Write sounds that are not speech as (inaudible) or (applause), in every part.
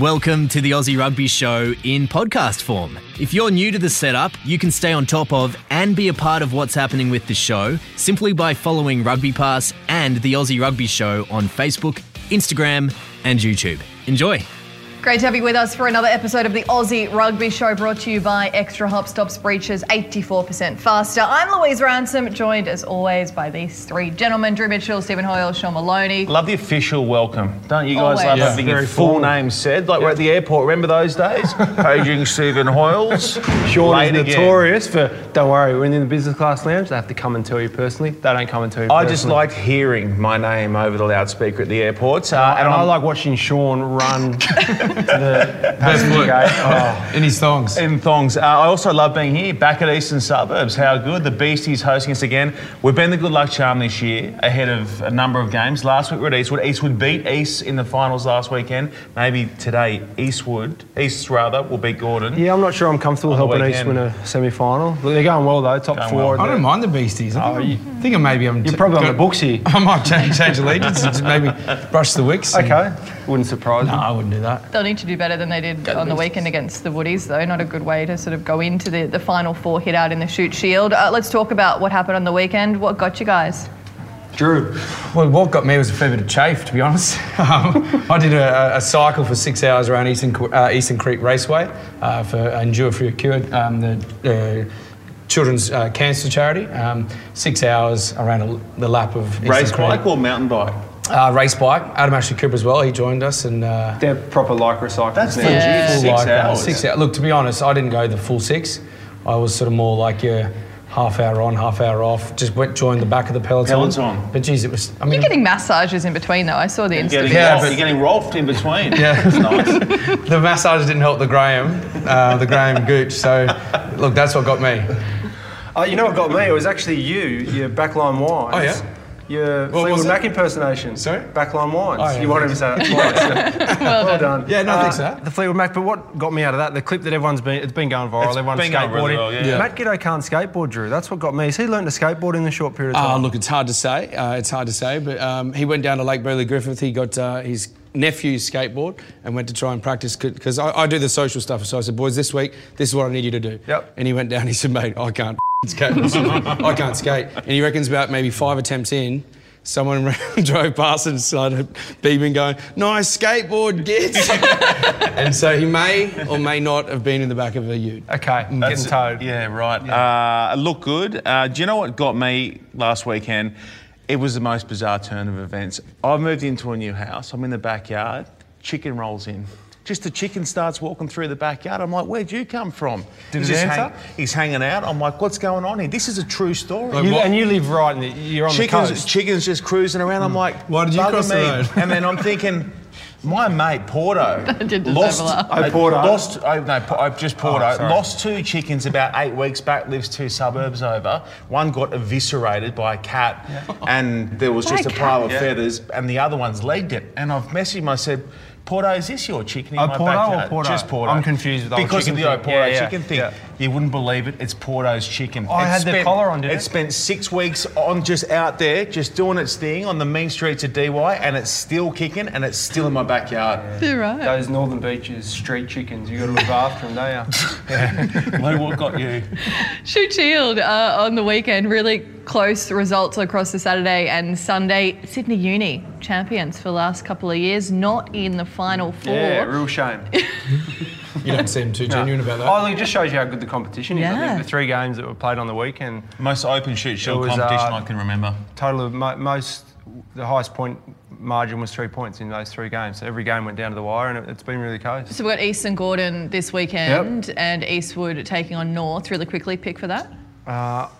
Welcome to the Aussie Rugby Show in podcast form. If you're new to the setup, you can stay on top of and be a part of what's happening with the show simply by following Rugby Pass and the Aussie Rugby Show on Facebook, Instagram, and YouTube. Enjoy. Great to have you with us for another episode of the Aussie Rugby Show brought to you by Extra Hop Stops Breaches 84% faster. I'm Louise Ransom, joined as always by these three gentlemen Drew Mitchell, Stephen Hoyle, Sean Maloney. Love the official welcome. Don't you guys Always. love Yeah, having very your full formal. name said? Like we're at the airport. Remember those days? (laughs) Paging Stephen Hoiles. Sean Late is again. notorious for, don't worry, we're in the business class lounge, they have to come and tell you personally. They don't come and tell you I personally. just liked hearing my name over the loudspeaker at the airport. Uh, and, I I'm- like watching Sean run to (laughs) the passenger gate. Oh. In his thongs. In thongs. Uh, I also love being here, back at Eastern Suburbs. How good. The Beasties hosting us again. We've been the good luck charm this year, ahead of a number of games. Last week we were at Eastwood. Eastwood beat East in the finals last weekend. Maybe today, Eastwood, East rather, will beat Gordon. Yeah, I'm not sure I'm comfortable helping East win a semi final. They're going well though, top Going four. well. I don't mind the beasties. I think, Oh, I'm, you- I think I'm maybe I'm. You're probably on the books here. (laughs) I might change, change allegiance and just maybe brush the wicks. and- Okay, wouldn't surprise No, me. I wouldn't do that. They'll need to do better than they did on the weekend against the Woodies, though. Not a good way to sort of go into the, the final four hit out in the Shute Shield. Uh, let's talk about what happened on the weekend. What got you guys? Drew, Well, what got me was a fair bit of chafe, to be honest. (laughs) Um, I did a, a cycle for six hours around Eastern, uh, Eastern Creek Raceway uh, for Endure for Your Cure, um, the uh, children's uh, cancer charity. Um, six hours around a, the lap of Eastern Race Creek. bike or mountain bike? Uh, race bike. Adam Ashley Cooper as well. He joined us and. Uh, they're proper lycra cycles That's now. legit. Yeah. full Six like, hours. six hours. Look, to be honest, I didn't go the full six. I was sort of more like your half hour on, half hour off. Just went joined the back of the peloton. Peloton. But geez, it was. I mean, You're getting massages in between, though. I saw the You're Insta. getting, Yeah, but- you're getting rolfed in between. Yeah. That's nice. (laughs) the massage didn't help the Graham, uh, the Graham Gooch. So, look, that's what got me. Uh, you know what got me? It was actually you, your backline wines. Oh, yeah? Your What Fleetwood was it? Mac impersonation. Sorry? Backline wines. Oh, yeah. You wanted to say (laughs) that twice. well, (laughs) done. Yeah, no, Uh, thanks for that. The Fleetwood Mac, but what got me out of that, the clip that everyone's been, it's been going viral, It's everyone's been going skateboarding. really well, yeah. Yeah. Matt Giteau can't skateboard, Drew. That's what got me. Has he learned to skateboard in a short period of Uh, time? look, it's hard to say. Uh, it's hard to say, but um, he went down to Lake Burley Griffin. He got uh, his nephew's skateboard and went to try and practice because I, I do the social stuff. So I said, boys, this week, this is what I need you to do. Yep. And he went down. He said, mate, I can't skate. (laughs) I can't skate. And he reckons about maybe five attempts in. Someone (laughs) drove past and started beeping, going, "Nice skateboard, gits." (laughs) and so he may or may not have been in the back of a Ute. okay, getting towed. Yeah, right. Uh, look good. Uh, do you know what got me last weekend? It was the most bizarre turn of events. I've moved into a new house. I'm in the backyard. Chicken rolls in. Just the chicken starts walking through the backyard. I'm like, where'd you come from? Did he's it just answer? he's hanging out. I'm like, what's going on here? This is a true story. You- and you live right in the, you're on the chickens, coast. chickens just cruising around. I'm hmm. like, Why did you bugger cross the me. road? And then I'm thinking, my mate Porto (laughs) did just lost. overlap. Oh, Porto? Lost. Oh, no, Po- oh, just oh, Porto Oh, lost two chickens about eight weeks back. Lives two suburbs over. One got eviscerated by a cat, and there was By just a a pile cat? of feathers, and the other one's legged it. And I've messaged him. I said. Porto, is this your chicken in Oh, my Porto or backyard? Porto? Just Porto. I'm confused with the whole because chicken of the thing. old Porto Yeah, yeah, chicken thing. yeah. You wouldn't believe it. It's Porto's chicken. I It had the collar on, didn't It it? spent six weeks on just out there, just doing its thing on the mean streets of DY, and it's still kicking, and it's still in my backyard. Yeah, right. Those Northern Beaches street chickens, you got to look after them, don't you? (laughs) Lou, what got you? (laughs) Shoot Shield uh, on the weekend. Really close results across the Saturday and Sunday. Sydney Uni champions for the last couple of years, not in the final four. Yeah, real shame. (laughs) You don't seem too genuine about that. Oh, look, it just shows you how good the competition is. I Yeah. think the three games that were played on the weekend, Most open Shute Shield was, competition uh, I can remember. total of mo- most, the highest point margin was three points in those three games. So every game went down to the wire, and it, it's been really close. So we've got East and Gordon this weekend and Eastwood taking on North. Really quickly, pick for that. East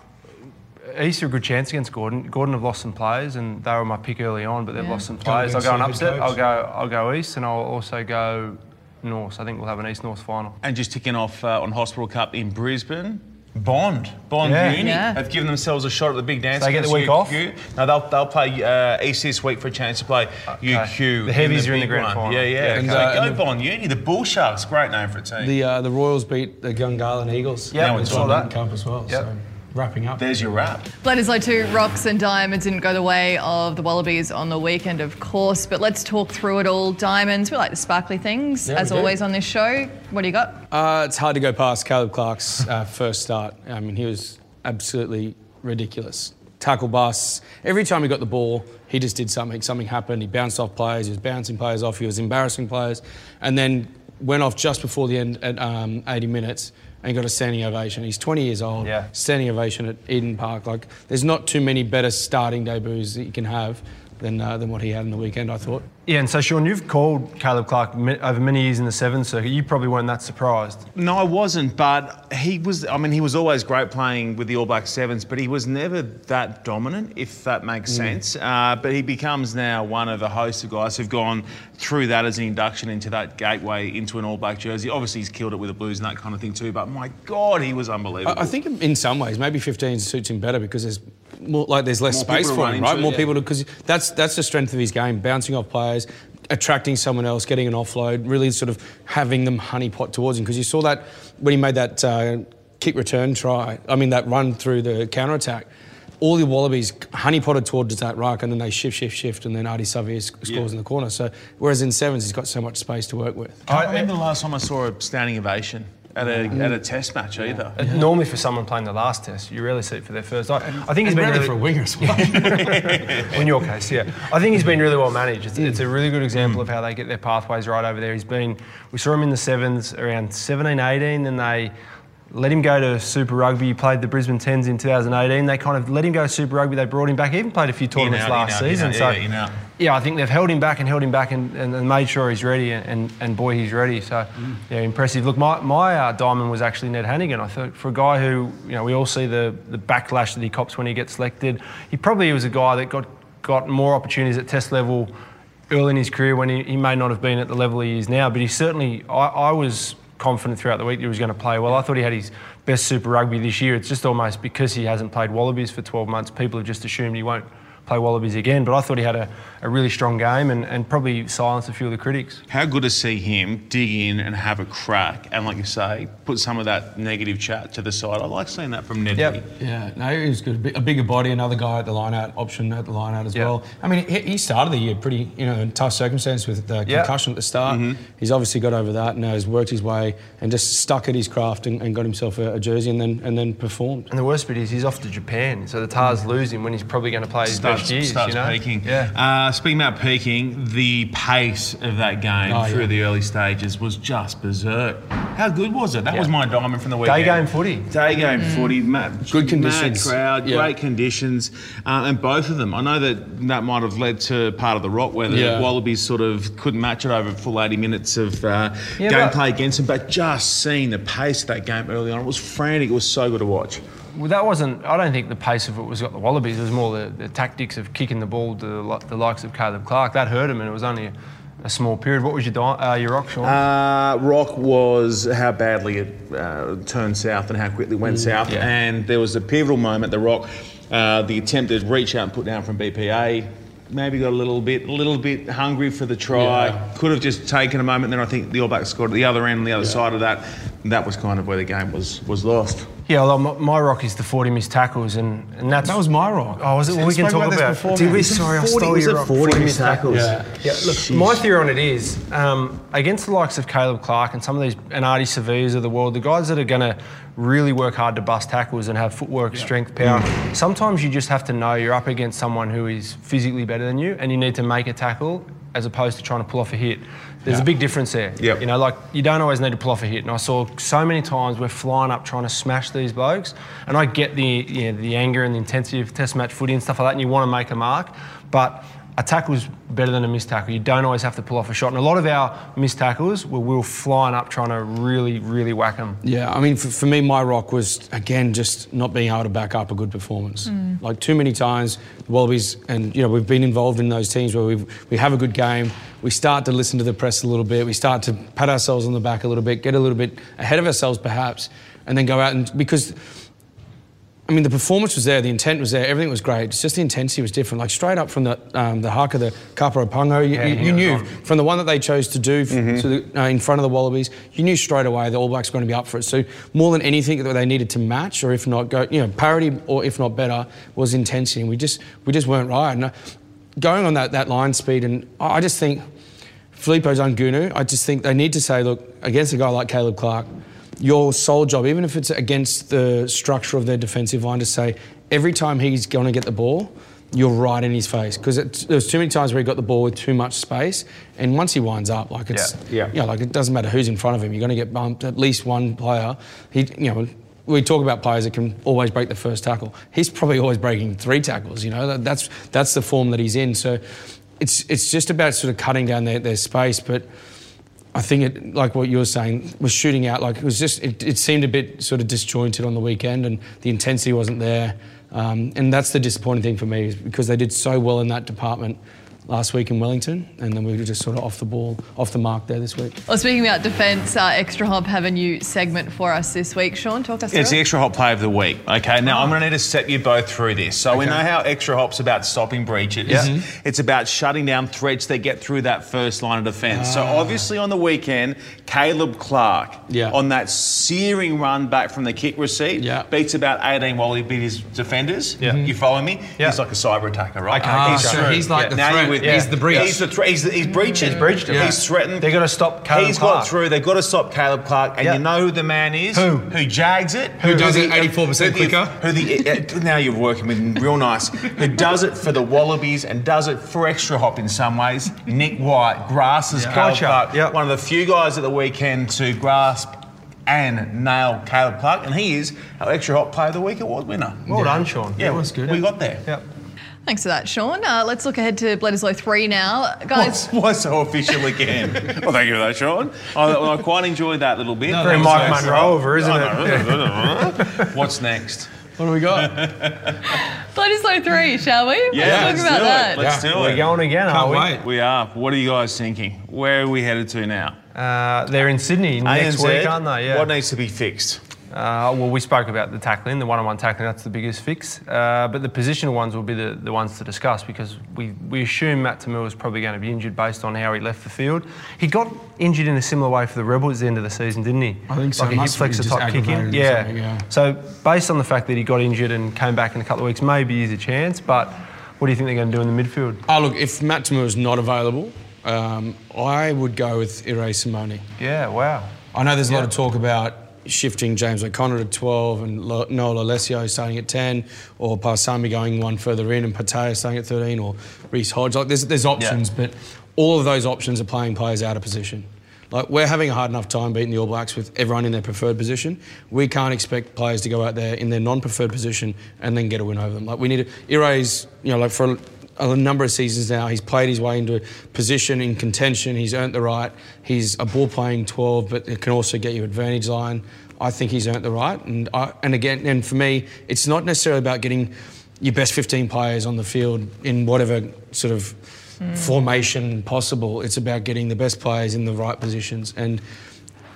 are a good chance against Gordon. Gordon have lost some players, and they were my pick early on, but they've Yeah. lost some players. I'll go an upset. I'll go. I'll go East, and I'll also go North. I think we'll have an East North final. And just ticking off uh, on Hospital Cup in Brisbane. Bond, Bond Yeah. Uni Yeah. have given themselves a shot at the big dance. So they get the against week off? UQ. No, they'll, they'll play uh, East this week for a chance to play UQ. The heavies are in the big grand one. final. Yeah, yeah. Yeah, okay. and, uh, Go and the- Bond Uni, the Bull Sharks, great name for a team. The uh, the Royals beat the Gungahlin Eagles. Yeah, That we was saw that. in Cup as well. Yep. So wrapping up. There's your wrap. Bledisloe 2, Rocks and Diamonds didn't go the way of the Wallabies on the weekend, of course, but let's talk through it all. Diamonds, we like the sparkly things, Yeah, as we do. always on this show. What do you got? Uh, it's hard to go past Caleb Clarke's uh, first start. I mean, he was absolutely ridiculous. Tackle busts. Every time he got the ball, he just did something. Something happened. He bounced off players. He was bouncing players off. He was embarrassing players, and then went off just before the end at um, 80 minutes and got a standing ovation. He's 20 years old. Yeah. Standing ovation at Eden Park. Like, there's not too many better starting debuts that you can have than uh, than what he had in the weekend. I thought. Yeah, and so Sean, you've called Caleb Clarke over many years in the Sevens circuit. You probably weren't that surprised. No, I wasn't, but he was. I mean, he was always great playing with the All Black Sevens, but he was never that dominant, if that makes sense. Uh, but he becomes now one of a host of guys who've gone through that as an induction into that gateway into an All Black jersey. Obviously, he's killed it with the Blues and that kind of thing too. But my God, he was unbelievable. I, I think in some ways maybe 15 suits him better because there's more like there's less More space for him, right? into, More yeah. people because that's that's the strength of his game, bouncing off players, attracting someone else, getting an offload, really sort of having them honeypot towards him. Because you saw that when he made that uh, kick return try. I mean that run through the counter attack. All the Wallabies honeypotted towards that ruck, and then they shift, shift, shift, and then Ardie Savea sc- scores in the corner. So whereas in sevens, he's got so much space to work with. I can't remember the last time I saw a standing ovation at a, at a test match either. Uh, Normally, for someone playing the last test, you rarely see it for their first. I, I think he's been Rarely really, for a winger as well. (laughs) in your case, yeah. I think he's been really well managed. It's, it's a really good example of how they get their pathways right over there. He's been, we saw him in the sevens around 17, 18, then they let him go to Super Rugby. He played the Brisbane Tens in 2018. They kind of let him go to Super Rugby. They brought him back. He even played a few tournaments out, last out, season. out, so yeah, out. yeah, I think they've held him back and held him back and, and, and made sure he's ready. And, and, and boy, he's ready. So yeah, impressive. Look, my, my uh, diamond was actually Ned Hanigan. I thought for a guy who you know we all see the the backlash that he cops when he gets selected. He probably was a guy that got got more opportunities at test level early in his career when he, he may not have been at the level he is now. But he certainly, I, I was confident throughout the week that he was going to play well. I thought he had his best Super Rugby this year. It's just almost because he hasn't played Wallabies for 12 months, people have just assumed he won't play Wallabies again. But I thought he had a, a really strong game and, and probably silenced a few of the critics. How good to see him dig in and have a crack, and like you say, put some of that negative chat to the side. I like seeing that from Ned. Yep. Yeah, no, he was good. A bigger body, another guy at the line out, option at the line out as Yeah. well. I mean, he, he started the year pretty, you know, in tough circumstances with the Yeah. concussion at the start. Mm-hmm. He's obviously got over that and has worked his way and just stuck at his craft and, and got himself a, a jersey and then and then performed. And the worst bit is he's off to Japan, so the Tahs mm. lose him when he's probably going to play his starts, best years. starts you know? peaking. Yeah. Uh, speaking about peaking, the pace of that game Oh, through yeah. the early stages was just berserk. How good was it? That Yeah. was my diamond from the weekend. Day game footy. Day game footy. Mad, Mm. Good conditions. Mad crowd, Yeah. great conditions, uh, and both of them. I know that that might have led to part of the rock where the Yeah. Wallabies sort of couldn't match it over full 80 minutes of uh, Yeah, gameplay against them, but just seeing the pace of that game early on, it was frantic. It was so good to watch. Well, that wasn't. I don't think the pace of it was got the Wallabies. It was more the, the tactics of kicking the ball to the, the likes of Caleb Clarke. That hurt him, and it was only a, a small period. What was your uh, your rock, Sean? Uh, rock was how badly it uh, turned south and how quickly it went south. yeah. And there was a pivotal moment. The rock, uh, the attempt to reach out and put down from BPA, maybe got a little bit, a little bit hungry for the try. Yeah. Could have just taken a moment. Then I think the All Blacks scored at the other end, on the other side of that. And that was kind of where the game was was lost. Yeah, well, my, my rock is the 40 missed tackles, and, and that's That was my rock. Oh, was it? Well, we can talk about this about. before, Did we? Was it Sorry, I 40 stole was your it rock. 40 missed tackles? Yeah. Yeah, look, my theory on it is um, against the likes of Caleb Clarke and some of these and Ardie Saveas of the world, the guys that are going to really work hard to bust tackles and have footwork, strength, power. Mm. Sometimes you just have to know you're up against someone who is physically better than you, and you need to make a tackle as opposed to trying to pull off a hit. There's a big difference there. Yep. You know, like you don't always need to pull off a hit. And I saw so many times we're flying up trying to smash these blokes, and I get the you know, the anger and the intensity of test match footy and stuff like that, and you want to make a mark, but a tackle is better than a missed tackle. You don't always have to pull off a shot. And a lot of our missed tackles were we were flying up trying to really, really whack them. Yeah, I mean, for, for me, my rock was again just not being able to back up a good performance. Hmm. Like too many times, the Wallabies, and you know, we've been involved in those teams where we we have a good game, we start to listen to the press a little bit, we start to pat ourselves on the back a little bit, get a little bit ahead of ourselves perhaps, and then go out and because. I mean, the performance was there, the intent was there, everything was great. It's just the intensity was different. Like straight up from the um, the haka, the Kapa o Pango, you, Yeah, you, you knew on. from the one that they chose to do f- to the, uh, in front of the Wallabies, you knew straight away the All Blacks were going to be up for it. So more than anything that they needed to match, or if not go, you know, parity, or if not better, was intensity. And we just we just weren't right. And uh, going on that that line speed, and I I just think Filipo Daugunu, I just think they need to say, look, against a guy like Caleb Clarke, your sole job, even if it's against the structure of their defensive line, to say every time he's going to get the ball, you're right in his face because there's too many times where he got the ball with too much space, and once he winds up, like it's Yeah. yeah, like it doesn't matter who's in front of him, you're going to get bumped. At least one player, he you know. We talk about players that can always break the first tackle. He's probably always breaking three tackles. You know that, that's that's the form that he's in. So it's it's just about sort of cutting down their, their space, but. I think it, like what you were saying, was shooting out. Like it was just, it, it seemed a bit sort of disjointed on the weekend, and the intensity wasn't there. Um, and that's the disappointing thing for me, is because they did so well in that department last week in Wellington, and then we were just sort of off the ball, off the mark there this week. Well, speaking about defence, uh, Extra Hop have a new segment for us this week. Sean, talk us Yeah, it's through the it. ExtraHop play of the week. Okay, now I'm going to need to step you both through this. So we know how extra hop's about stopping breaches. Yeah. It's about shutting down threats that get through that first line of defence. So obviously on the weekend, Caleb Clarke Yeah. on that searing run back from the kick receipt Yeah. beats about 18 while he beat his defenders. Yeah. You follow me? Yeah. He's like a cyber attacker, right? Okay, Ah, he's so he's like Yeah. the Now threat. You're with Yeah. He's the breach. He's, the thre- he's, he's breaching. He's breached it. He's threatened. They're going to stop Caleb Clarke. He's Clarke. got through. They've got to stop Caleb Clarke, and Yeah. you know who the man is? Who? Who jags it? Who does it 84% who quicker? Who the? Uh, now you're working with him real nice. Who does it for the Wallabies and does it for extra hop in some ways? Nick White grasses Yeah. Caleb Gotcha. Clarke. Yep. One of the few guys at the weekend to grasp and nail Caleb Clarke, and he is our extra hop player of the week award winner. Well done, Sean. Yeah, it was good. We got there. Yep. Thanks for that, Sean. Uh, let's look ahead to Bledisloe 3 now. Guys, (laughs) Why, what's so official again? (laughs) well, thank you for that, Sean. I, I quite enjoyed that little bit. Very Mike Monroe over, isn't it? it? (laughs) What's next? What do we got? Bledisloe 3, shall we? Yeah, let's let's talk about do that. it. Let's do it. We're going again, Can't are we? wait. We are. What are you guys thinking? Where are we headed to now? Uh, they're in Sydney next ANZ, week, aren't they? Yeah. What needs to be fixed? Uh, well, we spoke about the tackling, the one-on-one tackling. That's the biggest fix. Uh, but the positional ones will be the, the ones to discuss because we, we assume Matt To'omua is probably going to be injured based on how he left the field. He got injured in a similar way for the Rebels at the end of the season, didn't he? I think so. Like a hip flexor type kick in. Yeah. yeah. So based on the fact that he got injured and came back in a couple of weeks, maybe he's a chance. But what do you think they're going to do in the midfield? Oh, look, if Matt To'omua is not available, um, I would go with Irae Simone. Yeah. Wow. I know there's a lot of talk about shifting James O'Connor to 12 and Noah Lolesio starting at 10, or Paisami going one further in and Petaia starting at 13, or Reece Hodge. Like, there's, there's options, but all of those options are playing players out of position. Like, we're having a hard enough time beating the All Blacks with everyone in their preferred position. We can't expect players to go out there in their non-preferred position and then get a win over them. Like, we need to... Irae's, you know, like for a number of seasons now. He's played his way into a position in contention. He's earned the right. He's a ball playing 12, but it can also get you advantage line. I think he's earned the right. And I, and again, and for me, it's not necessarily about getting your best 15 players on the field in whatever sort of mm. formation possible. It's about getting the best players in the right positions. And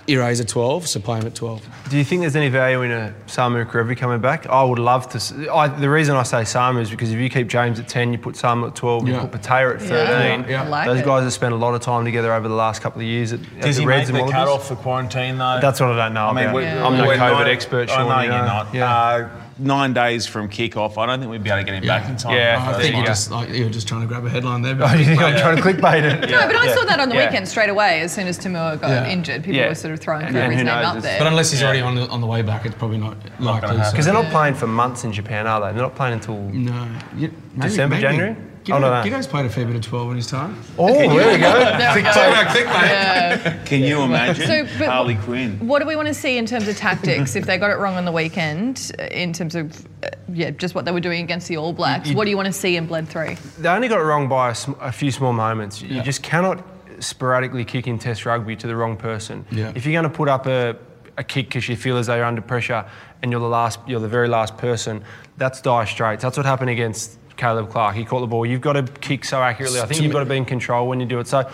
Irae's a 12, so play him at 12. Do you think there's any value in a Samu Kerevi coming back? I would love to. s I the reason I say Samu is because if you keep James at 10, you put Samu at 12, Yeah. you put Petaia at 13. Yeah, yeah. I like Those it. guys have spent a lot of time together over the last couple of years at, at Does the he Reds make and the Wallabies. cut off for quarantine though? That's what I don't know I mean, about. we're, Yeah. I'm no we're COVID nine- expert, I Sean. know you you're know. not. Yeah. Nine days from kick-off. I don't think we'd be able to get him back in time. Yeah. for the I think you're just like you're just trying to grab a headline there. Oh, But you think I'm trying to clickbait it? No, but I Yeah. saw that on the Yeah. weekend straight away. As soon as To'omua got Yeah. injured, people Yeah. were sort of throwing And- and name up there. but unless he's Yeah. already on the, on the way back, it's probably not likely. gonna so- happen. Because they're not playing for months in Japan, are they? They're not playing until. No. You- maybe- December, maybe. January? Giddo, I don't know. Played a fair bit of 12 in his time. Oh, there we go. There we go. clickbait. Yeah. Can you imagine So, but- Harley Quinn? What do we want to see in terms of tactics? if they got it wrong on the weekend, uh, in terms of uh, yeah, just what they were doing against the All Blacks, what do you want to see in Bled Three? They only got it wrong by a, sm- a few small moments. You Yeah. just cannot sporadically kick in Test rugby to the wrong person. Yeah. If you're going to put up a, a kick because you feel as though you're under pressure and you're the last, you're the very last person, that's dire straits. That's what happened against Caleb Clarke. He caught the ball. You've got to kick so accurately. I think you've got to be in control when you do it. So.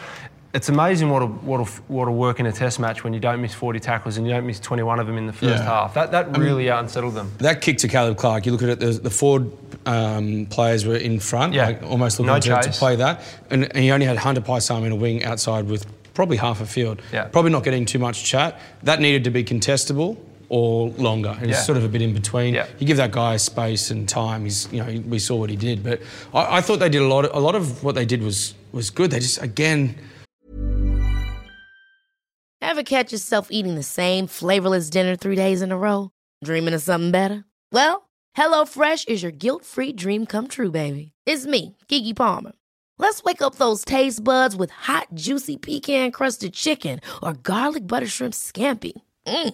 It's amazing what'll, what'll, what'll work in a test match when you don't miss 40 tackles and you don't miss 21 of them in the first Yeah. half. That, that really unsettled them. That kick to Caleb Clarke, you look at it, the, the forward um, players were in front, Yeah. like almost looking No to, to play that. And, and he only had Hunter Paisam in a wing outside with probably half a field. Yeah. Probably not getting too much chat. That needed to be contestable or longer. It's Yeah. sort of a bit in between. Yeah. You give that guy space and time. He's, you know, we saw what he did. But I, I thought they did a lot. Of, a lot of what they did was was good. They just again. Ever catch yourself eating the same flavorless dinner three days in a row? Dreaming of something better? Well, HelloFresh is your guilt-free dream come true, baby. It's me, Keke Palmer. Let's wake up those taste buds with hot, juicy pecan-crusted chicken or garlic butter shrimp scampi. Mm.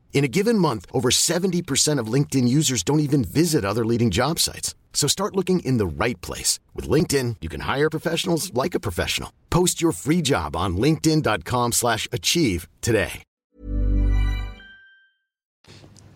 In a given month, over 70% of LinkedIn users don't even visit other leading job sites. So start looking in the right place. With LinkedIn, you can hire professionals like a professional. Post your free job on linkedin.com slash achieve today.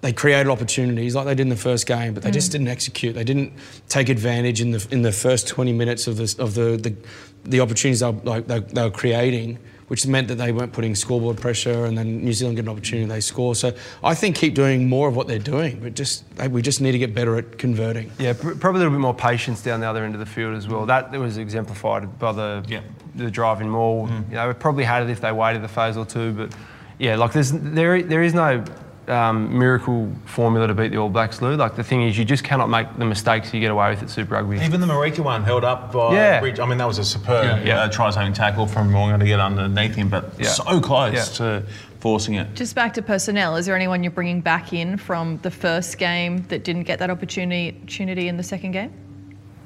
they created opportunities like they did in the first game, but they just mm. didn't execute. They didn't take advantage in the in the first 20 minutes of the of the the, the opportunities they were, like they, they were creating, which meant that they weren't putting scoreboard pressure, and then New Zealand get an opportunity, they score. So I think keep doing more of what they're doing, but just we just need to get better at converting. Yeah, pr- probably a little bit more patience down the other end of the field as well. That, that was exemplified by the Yeah. the driving maul. Mm. You know, we probably had it if they waited the phase or two, but yeah, like there's there there is no um, miracle formula to beat the All Blacks, Lou. Like the thing is, you just cannot make the mistakes you get away with at Super Rugby. Even the Marika one held up by Yeah. Bridge. I mean, that was a superb Yeah, yeah. Uh, try-saving tackle from Morgan to get underneath him, but Yeah. so close Yeah. to forcing it. Just back to personnel. Is there anyone you're bringing back in from the first game that didn't get that opportunity opportunity in the second game?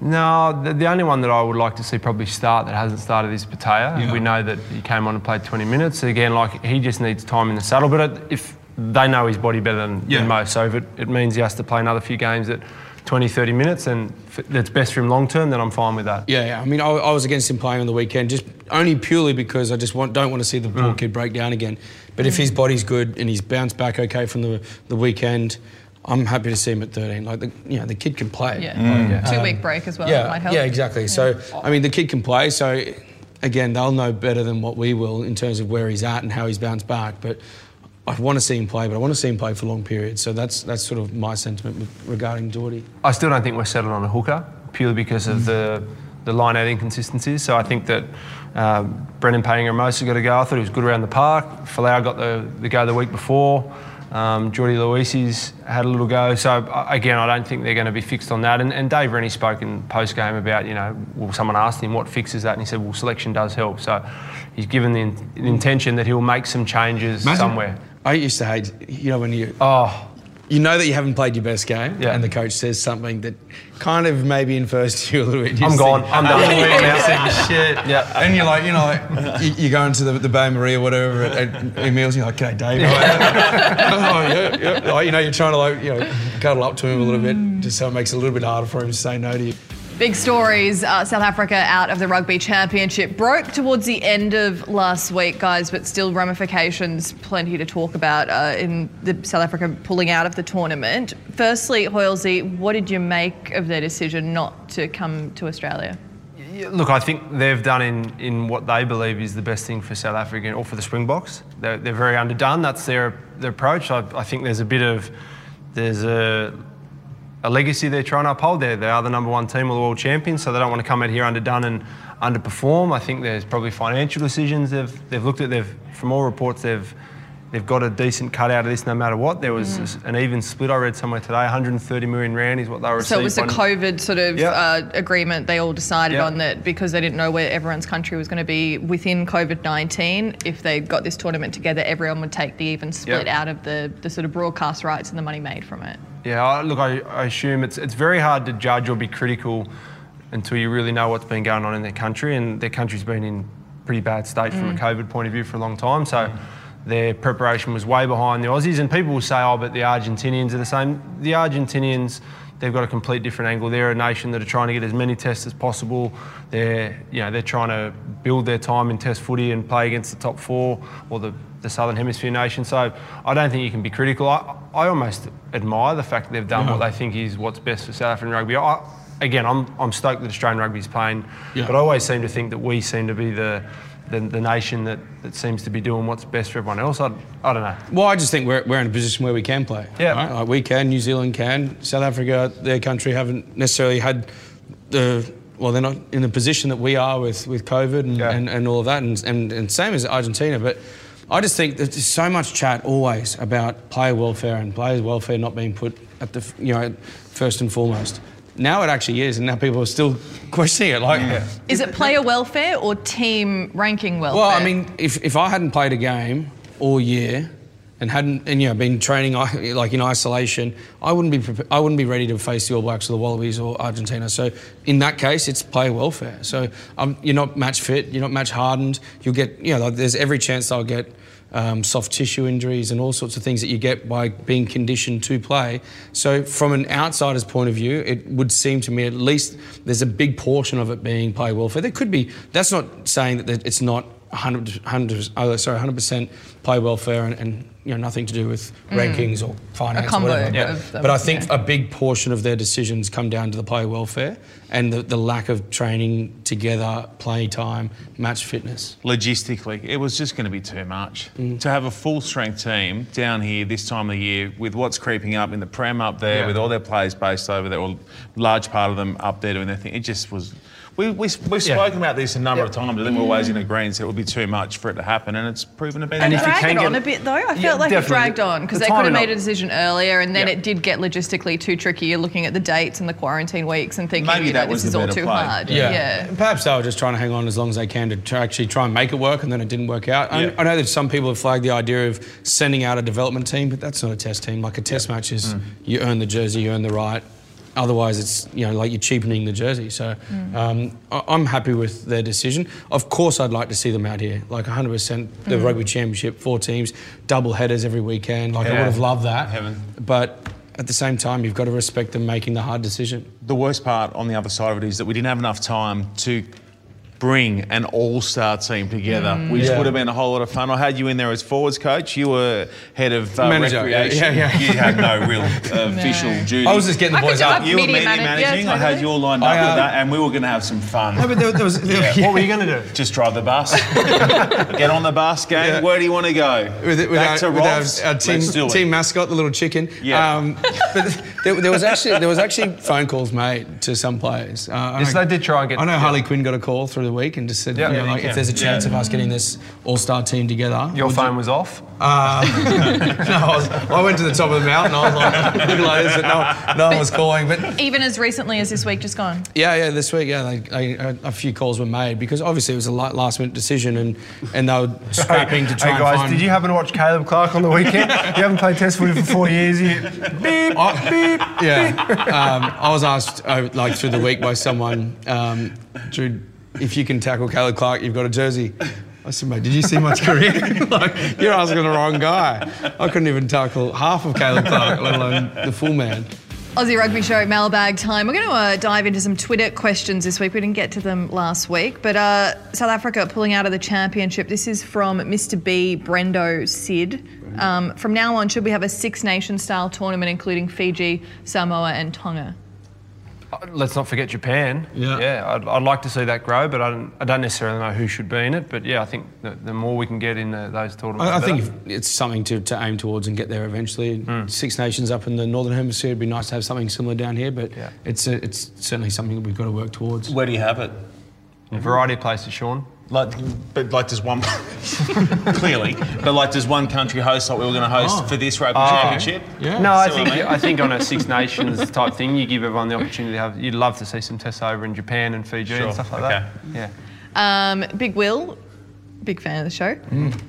No, the, the only one that I would like to see probably start that hasn't started is Petaia. Yeah. We know that he came on and played 20 minutes. Again, like he just needs time in the saddle. But if they know his body better than, Yeah. than most, so if it, it means he has to play another few games at 20, 30 minutes, and that's best for him long term, then I'm fine with that. Yeah, yeah. I mean, I, I was against him playing on the weekend, just only purely because I just want, don't want to see the poor mm. kid break down again. But if his body's good and he's bounced back okay from the, the weekend, I'm happy to see him at 13. Like, the, you know, the kid can play. Yeah. Mm. Two um, week break as well. yeah, might help. yeah, exactly. So, I mean, the kid can play. So, again, they'll know better than what we will in terms of where he's at and how he's bounced back. But I want to see him play, but I want to see him play for long periods. So that's that's sort of my sentiment regarding Geordie. I still don't think we're settled on a hooker purely because of the the line out inconsistencies. So I think that um, Brandon Paenga-Amosa got to go. I thought he was good around the park. Folau got the, the go the week before. Um, Jordy Luisi's had a little go. So uh, again, I don't think they're going to be fixed on that. And, and Dave Rennie spoke in post game about you know, well, someone asked him what fixes that, and he said, well, selection does help. So he's given the, in- the intention that he'll make some changes Imagine- somewhere. I used to hate, you know, when you Oh, you know that you haven't played your best game, Yeah. and the coach says something that kind of maybe infers to you a little bit. You I'm gone. I'm done. "Oh, Now, shit. Yeah. And you're like, you know, like, you, you go into the, the bain-marie or whatever at, at meals, you're like, "G'day, Dave." (laughs) oh yeah, yeah. Like, you know, you're trying to like, you know, cuddle up to him a little bit, just so it makes it a little bit harder for him to say no to you. Big stories. Uh, South Africa out of the Rugby Championship broke towards the end of last week, guys, but still ramifications plenty to talk about uh, in the South Africa pulling out of the tournament. Firstly, Hoylesy, what did you make of their decision not to come to Australia? Look, I think they've done in, in what they believe is the best thing for South Africa or for the Springboks. They're, they're very underdone. That's their, their approach. I, I think there's a bit of there's a, a legacy they're trying to uphold. There, they are the number one team of the world champions, so they don't want to come out here underdone and underperform. I think there's probably financial decisions they've they've looked at. They've from all reports they've they've got a decent cut out of this no matter what. There was mm. an even split I read somewhere today. 130 million rand is what they were. So it was a COVID sort of Yeah. uh, agreement. They all decided Yeah. on that because they didn't know where everyone's country was going to be within COVID 19. If they got this tournament together, everyone would take the even split Yeah. out of the, the sort of broadcast rights and the money made from it. Yeah, I- look, I, I assume it's it's very hard to judge or be critical until you really know what's been going on in their country, and their country's been in pretty bad state from a mm. COVID point of view for a long time. So mm. Their preparation was way behind the Aussies, and people will say, "Oh, but the Argentinians are the same." The Argentinians. They've got a complete different angle. They're a nation that are trying to get as many tests as possible. They're, you know, they're trying to build their time in Test footy and play against the top four or the, the Southern Hemisphere nation. So I don't think you can be critical. I, I almost admire the fact that they've done what they think is what's best for South African rugby. I, again, I'm, I'm stoked that Australian rugby is playing, Yeah. but I always seem to think that we seem to be the, the, the nation that, that seems to be doing what's best for everyone else. I, I don't know. Well, I just think we're, we're in a position where we can play. Yeah. right? Like we can, New Zealand can. South Africa, their country, haven't necessarily had the. Well, they're not in the position that we are with, with COVID and, Yeah. and, and all of that, and, and, and same as Argentina. But I just think there's so much chat always about player welfare and players' welfare not being put at the you know first and foremost. Now it actually is, and now people are still (laughs) questioning it. Like, Is it player welfare or team ranking welfare? well, I mean, if, if I hadn't played a game all year and hadn't and you know been training like in isolation, I wouldn't be I wouldn't be ready to face the All Blacks or the Wallabies or Argentina. So in that case, it's player welfare. So um, you're not match fit, you're not match hardened. You'll get you know like, there's every chance they'll get. Um, soft tissue injuries and all sorts of things that you get by being conditioned to play. So, from an outsider's point of view, it would seem to me at least there's a big portion of it being player welfare. There could be. That's not saying that it's not 100, 100 oh, sorry, 100% player welfare and, and you know nothing to do with rankings or finance combo or whatever. Yeah. of But I think yeah. a big portion of their decisions come down to the player welfare and the, the lack of training together, play time, match fitness. logistically, it was just going to be too much. Mm. To have a full strength team down here this time of the year with what's creeping up in the Prem up there, Yeah. with all their players based over there, or large part of them up there doing their thing, it just was. We, we, we've Yeah. spoken about this a number of times. I think we're always in agreement that it would be too much for it to happen, and it's proven to be And the if you case. dragged can on get- a bit though. I felt Yeah, like it dragged on because The they could have made a decision earlier, and then Yeah. it did get logistically too tricky. You're looking at the dates and the quarantine weeks and thinking, Maybe you know, was this is all too play. hard. Yeah. Perhaps they were just trying to hang on as long as they can to, to actually try and make it work, and then it didn't work out. I, Yeah. I know that some people have flagged the idea of sending out a development team, but that's not a test team. Like a test match is mm. you earn the jersey, you earn the right. Otherwise, it's you know like you're cheapening the jersey. So um, I- I'm happy with their decision. Of course, I'd like to see them out here, like 100%. The rugby championship, four teams, double headers every weekend. Like I would have loved that. Heaven. But at the same time, you've got to respect them making the hard decision. The worst part on the other side of it is that we didn't have enough time to bring an all-star team together, which Yeah. would have been a whole lot of fun. I had you in there as forwards coach. You were head of uh, Manager, yeah, recreation. yeah, yeah. You had no real (laughs) uh, official duty. I was just getting the boys do up. that. you were Media media manag- yeah, managing. I had totally. you all lined up I, uh, with that, and we were going to have some fun. No, but there, there was, there, (laughs) What were you going to do? Just drive the bus. (laughs) Get on the bus, gang. Yeah. Where do you want to go? with, with Back our, to with our- Rob's? our, team, Let's do it. team mascot, the little chicken. Yeah. Um, but there, there was actually there was actually phone calls made to some players. Uh, I Yes, know- they did try and get- I know yeah. Harley Quinn got a call through the week and just said, Yeah, you know, yeah, like, if there's a chance Yeah. of us getting this all-star team together. Your phone you- was off. Uh, (laughs) no, I, was, I went to the top of the mountain. I was like, (laughs) looking like this, but no, no one was calling. But Even as recently as this week just gone. yeah, yeah, this week, yeah, they, they, a a few calls were made because obviously it was a last-minute decision, and and they were (laughs) scrapping to try hey and guys, find. did you happen to watch Caleb Clarke on the weekend? you haven't played Test footy for four years yet. Beep, I- beep. Yeah, um, I was asked uh, like through the week by someone, um, Drew, if you can tackle Caleb Clarke, you've got a jersey. I said, mate, did you see my career? (laughs) like, you're asking the wrong guy. I couldn't even tackle half of Caleb Clarke, let alone the full man. Aussie Rugby Show mailbag time. We're going to uh, dive into some Twitter questions this week. We didn't get to them last week, but uh, South Africa pulling out of the championship. This is from Mr. B, Brendo Sid. Um, from now on, should we have a Six Nation style tournament including Fiji, Samoa, and Tonga? Let's not forget Japan. Yeah. yeah. I'd, I'd like to see that grow, but I don't, I don't necessarily know who should be in it. But yeah, I think the, the more we can get in the, those tournaments, I, I think if it's something to, to aim towards and get there eventually. Hmm. Six Nations up in the Northern Hemisphere, it'd be nice to have something similar down here, but Yeah. it's, a, it's certainly something that we've got to work towards. Where do you have it? a variety of places, Sean. Like, but like, does one (laughs) clearly? But like, there's one country host like we were going to host Oh. for this rugby Oh. championship? Yeah. No, I think I mean? I think on a Six Nations type thing, you give everyone the opportunity to have. You'd love to see some tests over in Japan and Fiji Sure, and stuff like okay. that. Yeah. Um, Big Will, big fan of the show.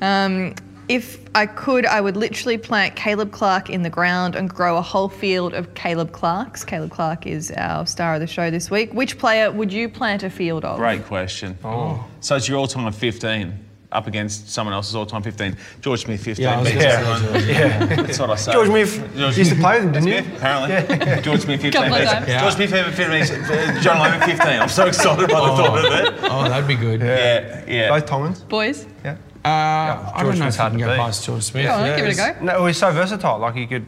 Um, if I could, I would literally plant Caleb Clarke in the ground and grow a whole field of Caleb Clarkes. Caleb Clarke is our star of the show this week. Which player would you plant a field of? Great question. Oh. So it's your all-time 15 up against someone else's all-time 15. George Smith 15. Yeah, I was beats gonna everyone. say Yeah. (laughs) That's what I say. George Smith George used to play with him, didn't Smith, you? apparently. (laughs) George Smith 15. Couple of beats- times. Yeah. George Smith 15. John Lemon 15. I'm so excited by the oh. thought of it. Oh, that'd be good. Yeah, yeah. Both Tongans. Boys? Yeah. Uh, I George don't know Smith's if I hard can to go beat. past George Smith. Go on, Yeah, give it a go. No, he's so versatile. Like he could,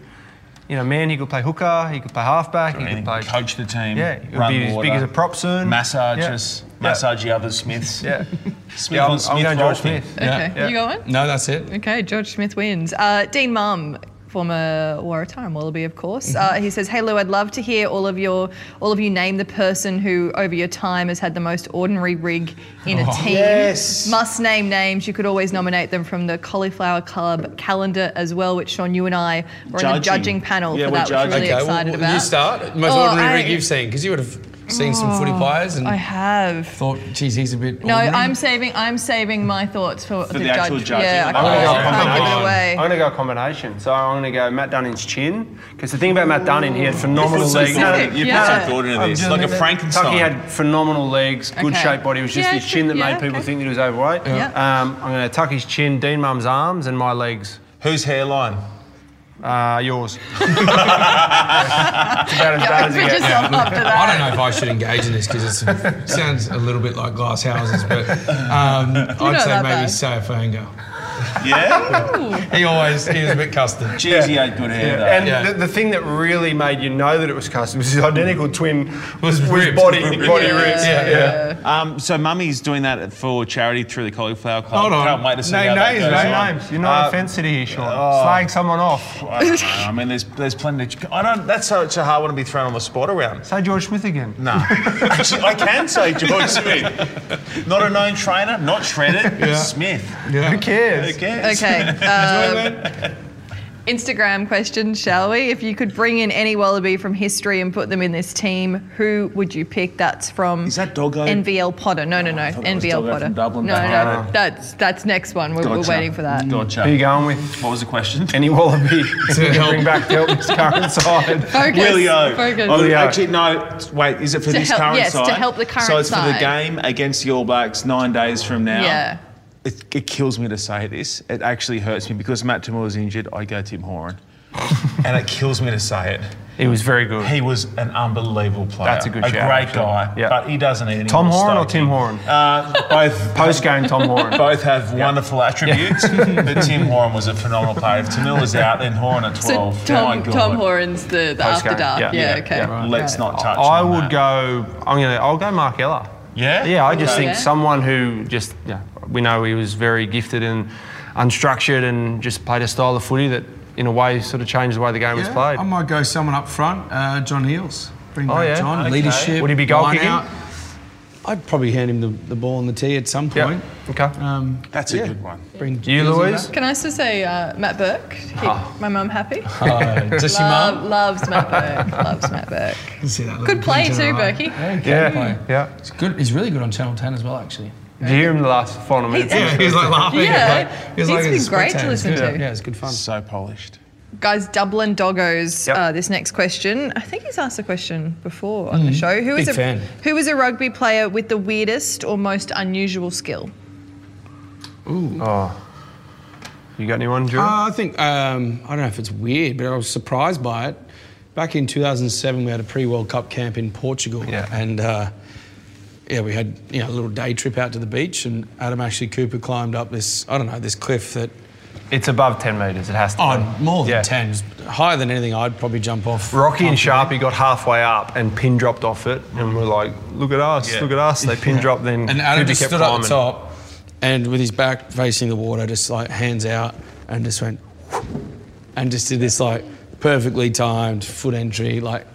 you know, man, he could play hooker, he could play halfback, he could play. coach the team. Yeah, he would run be as big as a prop soon. Massage Yeah. us, Yeah. massage the other Smiths. Yeah. (laughs) Smith yeah, on I'm, Smith I'm going George thing. Smith. Okay, Yeah. you going? No, that's it. Okay, George Smith wins. Uh, Dean Mumm, former Waratah and Wallaby, of course. Uh, he says, "Hey Lou, I'd love to hear all of your, all of you name the person who, over your time, has had the most ordinary rig in a team. yes. Must name names. You could always nominate them from the Cauliflower Club calendar as well, which Sean, you and I were in the Judging. judging panel Yeah, for we're that, which we're judging. really Okay, well, excited well, about. you start. Most Oh, ordinary I- rig you've seen, because you would have seen some footy players and I have. thought, geez, he's a bit. No, ordinary. I'm saving. I'm saving my thoughts for, the actual judge. judging. Yeah, I I'm can't, gonna go I can't give combination. it away. I'm going to go combination. So I'm going to go Matt Dunning's chin. Because the thing about Matt Dunning, he had phenomenal legs. some thought in- you put some thought into this, like a Frankenstein. Tucky had phenomenal legs, good Okay. shaped body. It was just Yeah, his chin that yeah, made people okay. think that he was overweight. Yeah. Um, I'm going to tuck his chin, Dean Mumm's arms, and my legs. Whose hairline? Uh, yours. (laughs) It's about as bad as it Put gets. yourself up to that. I don't know if I should engage in this because it sounds a little bit like glass houses, but um, I'd not say that maybe bad. Saia Fainga'a. (laughs) Yeah? He always he was a bit custard. Jeez, he had good hair though. And Yeah. the, the thing that really made you know that it was custom was his identical twin Was with ripped. body, body Yeah. ribs. Yeah, yeah. Um, so Mummy's doing that for charity through the Cauliflower Club. Hold on. Can't wait to see Name how that names, goes mate. No on. names. You're not Uh, a fence city here, Sean. Slaying someone off. (laughs) I. I mean, there's there's plenty. Of, I don't. That's such a hard one to be thrown on the spot around. Say George Smith again. No, (laughs) actually, I can say George Smith. Not a known trainer, not shredded. Smith. Who cares? Who cares? Okay. (laughs) Um, Instagram question, shall we? If you could bring in any Wallaby from history and put them in this team, who would you pick? That's from Is that Doggo? NVL Potter. No, no, no. thought that was NVL Potter. from Dublin no, back no, in the day. that's that's next one. We're, we're waiting for that. Gotcha. Who are you going with? What was the question? Any wallaby (laughs) to bring back to help this current side? Focus. Willie O. Focus. Oh, Willie O. actually, no. Wait, is it for To this help- current yes, to help the current side. So it's for the game against the All Blacks nine days from now. Yeah. It, it kills me to say this. It actually hurts me because Matt To'omua is injured. I go Tim Horan, (laughs) and it kills me to say it. He was very good. He was an unbelievable player. That's a good A shout, great actually. guy, Yeah. but he doesn't need any Tom more Horan or. Tim Horan? Uh, both. (laughs) Post game, Tom Horan. (laughs) Both have wonderful attributes, but Tim Horan was a phenomenal player. If To'omua was out, then Horan at So 12. Tom, my Tom Horan's the, the after dark. yeah. Yeah, Yeah, okay. yeah. Let's not touch I on would that. go. I'm gonna. I'll go Mark Ella. Yeah? Yeah, I just Okay. think someone who just. Yeah, we know he was very gifted and unstructured and just played a style of footy that, in a way, sort of changed the way the game was played. I might go someone up front, uh, John Eales. Bring Oh, back yeah? John, Okay. leadership. Would he be goal kicking? out. I'd probably hand him the, the ball on the tee at some Yeah. point. Okay. Um, That's a yeah. good one. Bring You, Ealesy Louise? Can I also say uh, Matt Burke? Keep Oh. my mum happy. back. Uh, just your Love, mum. loves Matt Burke. loves Matt Burke. (laughs) See that Good play too, her eye. Berkey. Yeah. play. Yeah. He's good. He's really good on Channel 10 as well, actually. Did you hear him the last final minutes? Yeah, he was like laughing. Yeah, He was he's like, been as a great to listen good. to. Yeah, it's good fun. So polished. Guys, Dublin Doggos. Yep. Uh, this next question, I think he's asked a question before on the show. Who is Big a fan. who is a rugby player with the weirdest or most unusual skill? Ooh. Oh. You got anyone, Drew? Uh, I think um, I don't know if it's weird, but I was surprised by it. Back in 2007, we had a pre-World Cup camp in Portugal, Yeah. and uh, yeah, we had you know a little day trip out to the beach, and Adam Ashley Cooper climbed up this I don't know this cliff that it's above 10 metres. It has to oh be. more than Yeah. 10, It's higher than anything I'd probably jump off. Rocky and. Sharpie got halfway up and pin dropped off it, and we're like, "Look at us! Yeah. Look at us!" They pin dropped, then And Adam Cooper just kept stood at climbing. the top, and with his back facing the water, just like hands out, and just went, and just did this like perfectly timed foot entry. Like,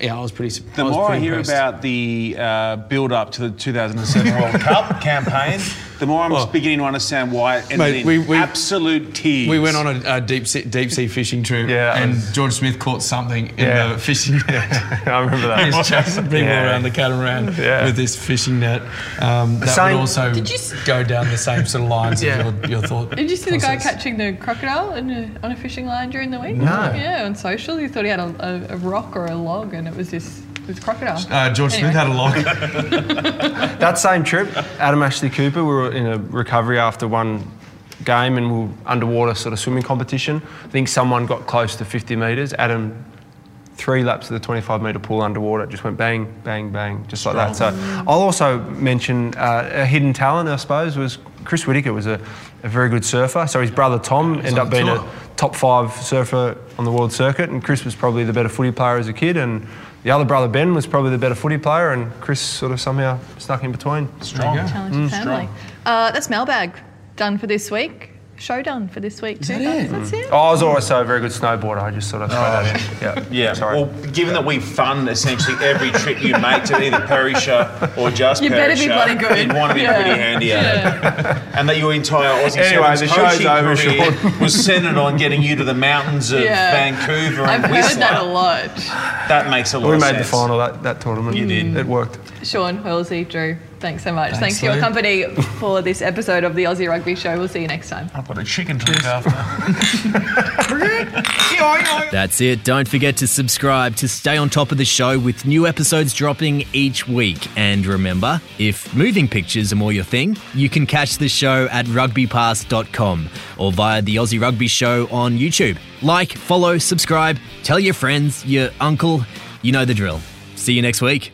yeah, I was pretty. The I was more I pretty hear impressed. about the uh, build up to the 2007 World Cup (laughs) campaign, the more I'm Well, beginning to understand why it ended mate, in we- we- absolute tears. We went on a, a deep sea, deep sea fishing trip, Yeah, and was- George Smith caught something in Yeah. the fishing net. (laughs) I remember that. (laughs) He's chasing people Yeah. around the catamaran Yeah. with this fishing net. Um, that same- would also Did you s- go down the same sort of lines Yeah. of your, your thought. Did you see the guy catching the crocodile in a, on a fishing line during the week? No. Yeah, on social, he thought he had a, a, a rock or a log, and it was this this crocodile. Uh, George Anyway. Smith had a log. (laughs) That same trip, Adam Ashley Cooper, we were in a recovery after one game and we were underwater sort of swimming competition. I think someone got close to 50 metres. Adam, three laps of the 25 metre pool underwater, just went bang, bang, bang, just like that. So I'll also mention uh, a hidden talent, I suppose, was Chris Whitaker was a, a very good surfer. So his brother Tom ended up being tour. a top five surfer on the world circuit, and Chris was probably the better footy player as a kid, and the other brother Ben was probably the better footy player, and Chris sort of somehow stuck in between. strong. Challenging family. Uh, that's mailbag done for this week. Show done for this week too. that. That's it. Oh, I was also a very good snowboarder. I just sort of throw that in. Oh. Yeah. (laughs) Yeah, Sorry. well, given that we fund essentially every trip you make to either Perisher or just You better be Perisher, bloody good. You'd want to be Yeah. pretty handy at it. And that your entire Aussie Anyway, Sevens the show's coaching over, career Sean. was centred on getting you to the mountains of Yeah. Vancouver and I've heard Whistler. that a lot. That makes a lot we of made sense. the final that, that tournament. You did. It worked. Sean, Hoilesy, Drew, thanks so much. Thanks, Thanks, for your company for this episode of the Aussie Rugby Show. We'll see you next time. I've got a chicken to look after. (laughs) That's it. Don't forget to subscribe to stay on top of the show with new episodes dropping each week. And remember, if moving pictures are more your thing, you can catch the show at rugbypass.com or via the Aussie Rugby Show on YouTube. Like, follow, subscribe, tell your friends, your uncle, you know the drill. See you next week.